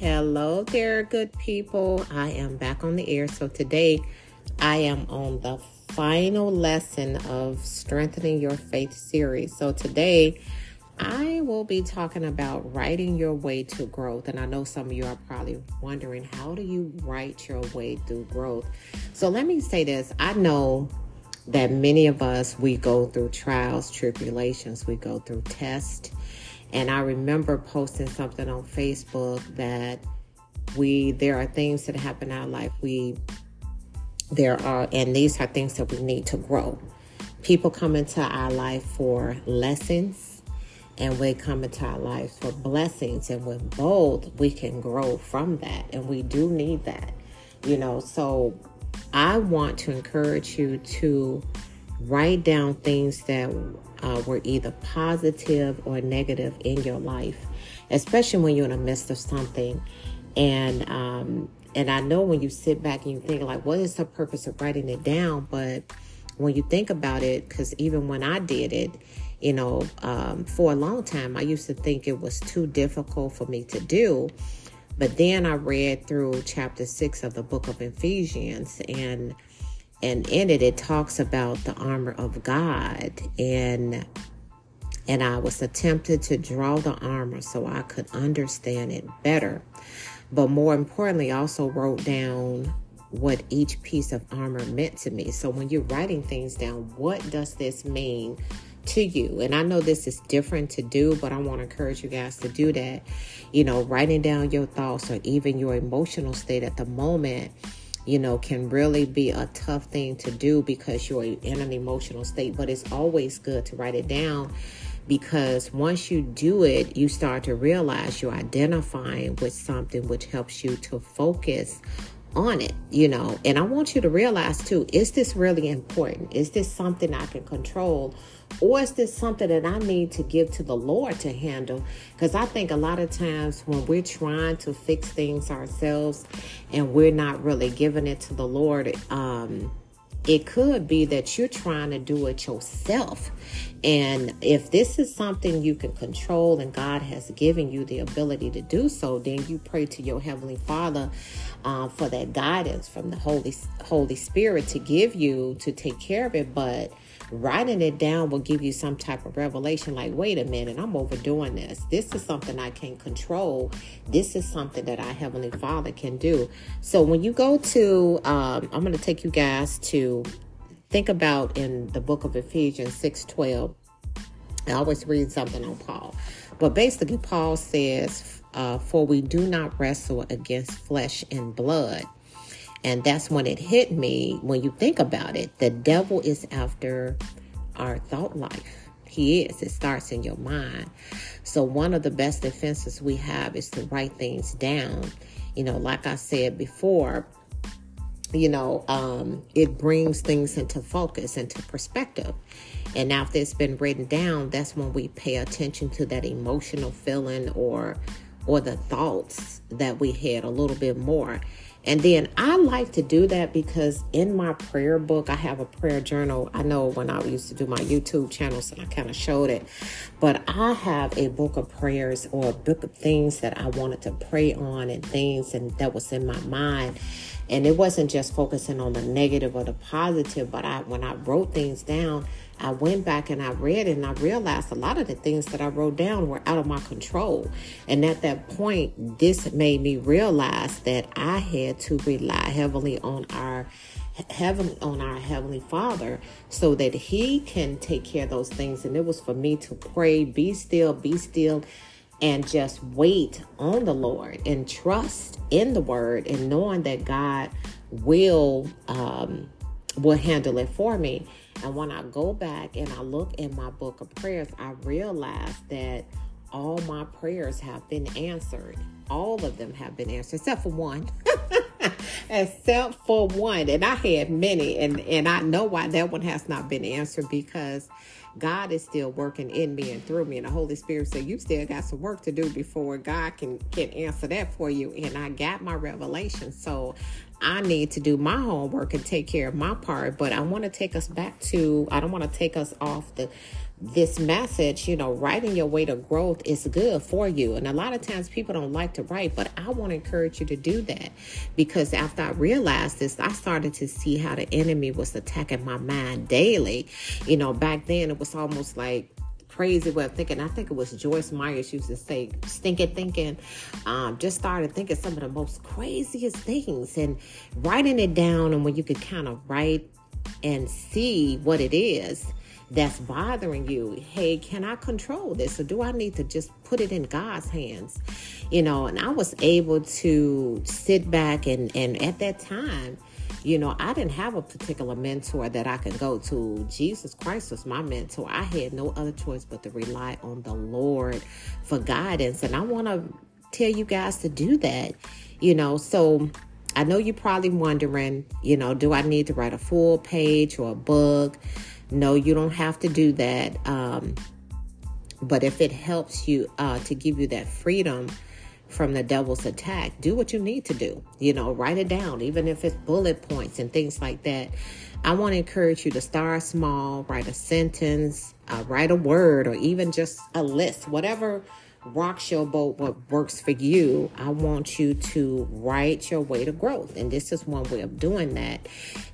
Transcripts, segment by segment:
Hello there, good people. I am back on the air. So today I am on the final lesson of Strengthening Your Faith series. So today I will be talking about writing your way to growth. And I know some of you are probably wondering, how do you write your way through growth? So let me say this I know that many of us, we go through trials, tribulations, we go through tests and I remember posting something on Facebook that we there are things that happen in our life. We there are and these are things that we need to grow. People come into our life for lessons and we come into our life for blessings and with both we can grow from that and we do need that. You know, so I want to encourage you to write down things that uh, were either positive or negative in your life, especially when you're in the midst of something. And um, and I know when you sit back and you think like, what is the purpose of writing it down? But when you think about it, because even when I did it, you know, um, for a long time, I used to think it was too difficult for me to do. But then I read through chapter six of the book of Ephesians, and and in it it talks about the armor of God and and I was attempted to draw the armor so I could understand it better. But more importantly, also wrote down what each piece of armor meant to me. So when you're writing things down, what does this mean to you? And I know this is different to do, but I want to encourage you guys to do that. You know, writing down your thoughts or even your emotional state at the moment you know, can really be a tough thing to do because you're in an emotional state. But it's always good to write it down because once you do it, you start to realize you're identifying with something which helps you to focus on it, you know. And I want you to realize too is this really important? Is this something I can control? Or is this something that I need to give to the Lord to handle? Because I think a lot of times when we're trying to fix things ourselves and we're not really giving it to the Lord, um, it could be that you're trying to do it yourself. And if this is something you can control and God has given you the ability to do so, then you pray to your Heavenly Father uh, for that guidance from the Holy Holy Spirit to give you to take care of it. But writing it down will give you some type of revelation like, wait a minute, I'm overdoing this. This is something I can control. This is something that our Heavenly Father can do. So when you go to, um, I'm going to take you guys to think about in the book of Ephesians 6 12. I always read something on Paul. But basically, Paul says, uh, For we do not wrestle against flesh and blood and that's when it hit me when you think about it. The devil is after our thought life. He is. It starts in your mind. So, one of the best defenses we have is to write things down. You know, like I said before, you know, um, it brings things into focus, into perspective. And after it's been written down, that's when we pay attention to that emotional feeling or or the thoughts that we had a little bit more. And then I like to do that because in my prayer book, I have a prayer journal. I know when I used to do my YouTube channels and I kind of showed it, but I have a book of prayers or a book of things that I wanted to pray on and things and that was in my mind. And it wasn't just focusing on the negative or the positive, but I when I wrote things down, I went back and I read and I realized a lot of the things that I wrote down were out of my control. And at that point, this made me realize that I had to rely heavily on our heaven on our heavenly father so that he can take care of those things and it was for me to pray be still be still and just wait on the lord and trust in the word and knowing that god will um will handle it for me and when I go back and I look in my book of prayers, I realize that all my prayers have been answered. All of them have been answered, except for one. except for one. And I had many, and, and I know why that one has not been answered because God is still working in me and through me. And the Holy Spirit said, You still got some work to do before God can, can answer that for you. And I got my revelation. So I need to do my homework and take care of my part. But I want to take us back to, I don't want to take us off the this message, you know, writing your way to growth is good for you. And a lot of times people don't like to write, but I want to encourage you to do that because after I realized this, I started to see how the enemy was attacking my mind daily. You know, back then it was almost like crazy way of thinking. I think it was Joyce Myers used to say, stinking thinking. Um, just started thinking some of the most craziest things and writing it down. And when you could kind of write and see what it is that's bothering you. Hey, can I control this or do I need to just put it in God's hands? You know, and I was able to sit back and and at that time, you know, I didn't have a particular mentor that I could go to. Jesus Christ was my mentor. I had no other choice but to rely on the Lord for guidance. And I want to tell you guys to do that, you know. So I know you're probably wondering, you know, do I need to write a full page or a book? No, you don't have to do that. Um, but if it helps you uh, to give you that freedom from the devil's attack, do what you need to do. You know, write it down, even if it's bullet points and things like that. I want to encourage you to start small, write a sentence, uh, write a word, or even just a list, whatever rocks your boat, what works for you. I want you to write your way to growth. And this is one way of doing that.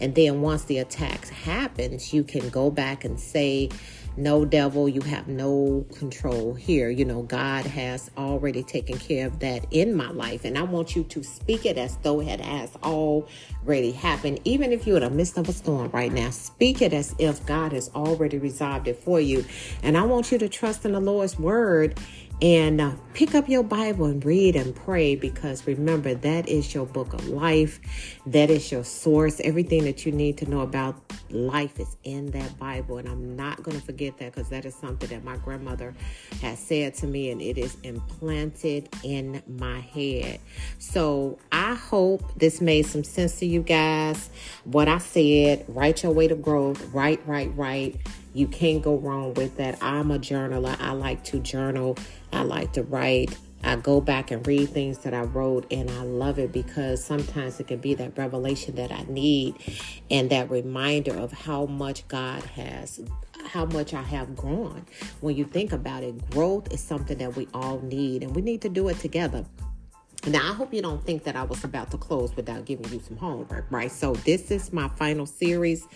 And then once the attacks happens, you can go back and say, no devil, you have no control here. You know, God has already taken care of that in my life. And I want you to speak it as though it has already happened. Even if you're in the midst of a storm right now, speak it as if God has already resolved it for you. And I want you to trust in the Lord's word and uh, pick up your Bible and read and pray because remember, that is your book of life. That is your source. Everything that you need to know about life is in that Bible. And I'm not going to forget that because that is something that my grandmother has said to me and it is implanted in my head. So I hope this made some sense to you guys. What I said, write your way to growth, write, write, write you can't go wrong with that. I'm a journaler. I like to journal. I like to write. I go back and read things that I wrote, and I love it because sometimes it can be that revelation that I need and that reminder of how much God has, how much I have grown. When you think about it, growth is something that we all need, and we need to do it together. Now, I hope you don't think that I was about to close without giving you some homework, right? So, this is my final series,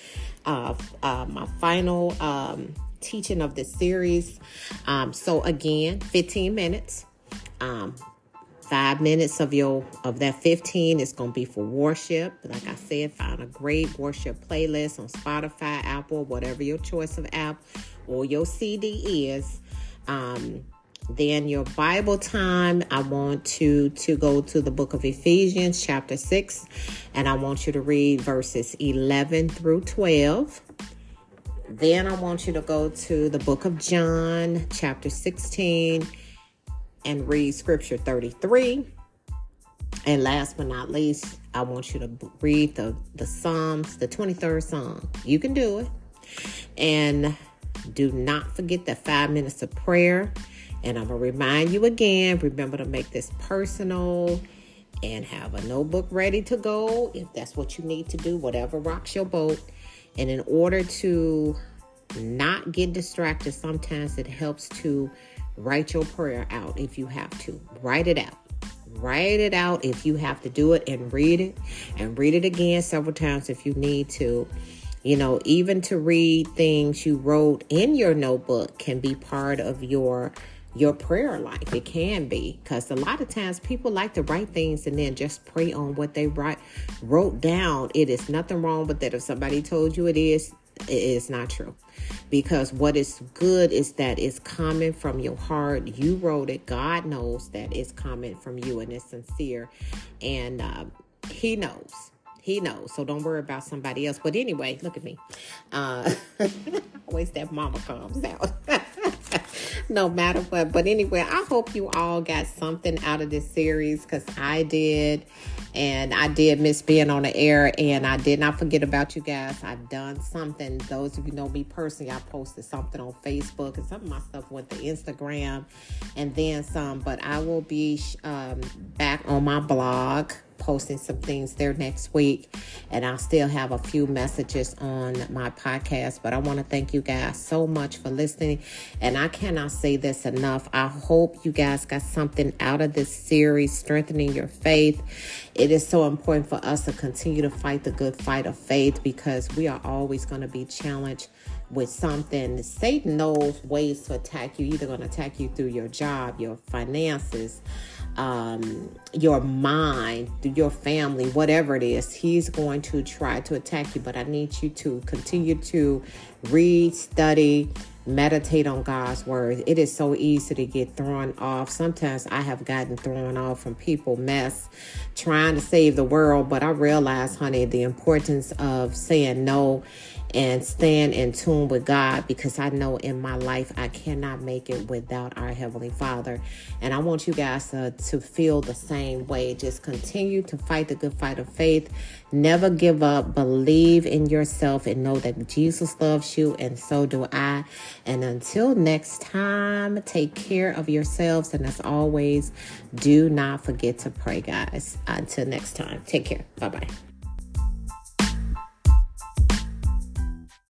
of uh, my final um, teaching of this series. Um, so, again, 15 minutes. Um, five minutes of your of that 15 is going to be for worship like i said find a great worship playlist on spotify apple whatever your choice of app or your cd is um, then your Bible time, I want to to go to the book of Ephesians chapter 6 and I want you to read verses 11 through 12. Then I want you to go to the book of John chapter 16 and read scripture 33. And last but not least, I want you to read the, the Psalms, the 23rd Psalm. You can do it. And do not forget that five minutes of prayer and I'm going to remind you again remember to make this personal and have a notebook ready to go if that's what you need to do, whatever rocks your boat. And in order to not get distracted, sometimes it helps to write your prayer out if you have to. Write it out. Write it out if you have to do it and read it and read it again several times if you need to. You know, even to read things you wrote in your notebook can be part of your your prayer life. It can be because a lot of times people like to write things and then just pray on what they write wrote down. It is nothing wrong with that. If somebody told you it is, it is not true. Because what is good is that it's coming from your heart. You wrote it. God knows that it's coming from you and it's sincere, and uh, He knows. He knows. So don't worry about somebody else. But anyway, look at me. Uh, always that mama comes out. no matter what. But anyway, I hope you all got something out of this series because I did. And I did miss being on the air, and I did not forget about you guys. I've done something. Those of you know me personally, I posted something on Facebook, and some of my stuff went to Instagram, and then some. But I will be um, back on my blog posting some things there next week, and I'll still have a few messages on my podcast. But I want to thank you guys so much for listening, and I cannot say this enough. I hope you guys got something out of this series, strengthening your faith. It is so important for us to continue to fight the good fight of faith because we are always going to be challenged with something, Satan knows ways to attack you. Either going to attack you through your job, your finances, um, your mind, your family, whatever it is. He's going to try to attack you. But I need you to continue to read, study, meditate on God's word. It is so easy to get thrown off. Sometimes I have gotten thrown off from people mess trying to save the world, but I realize, honey, the importance of saying no and stand in tune with God because I know in my life I cannot make it without our Heavenly Father. And I want you guys to, to feel the same way. Just continue to fight the good fight of faith. Never give up. Believe in yourself and know that Jesus loves you, and so do I. And until next time, take care of yourselves. And as always, do not forget to pray, guys. Until next time, take care. Bye bye.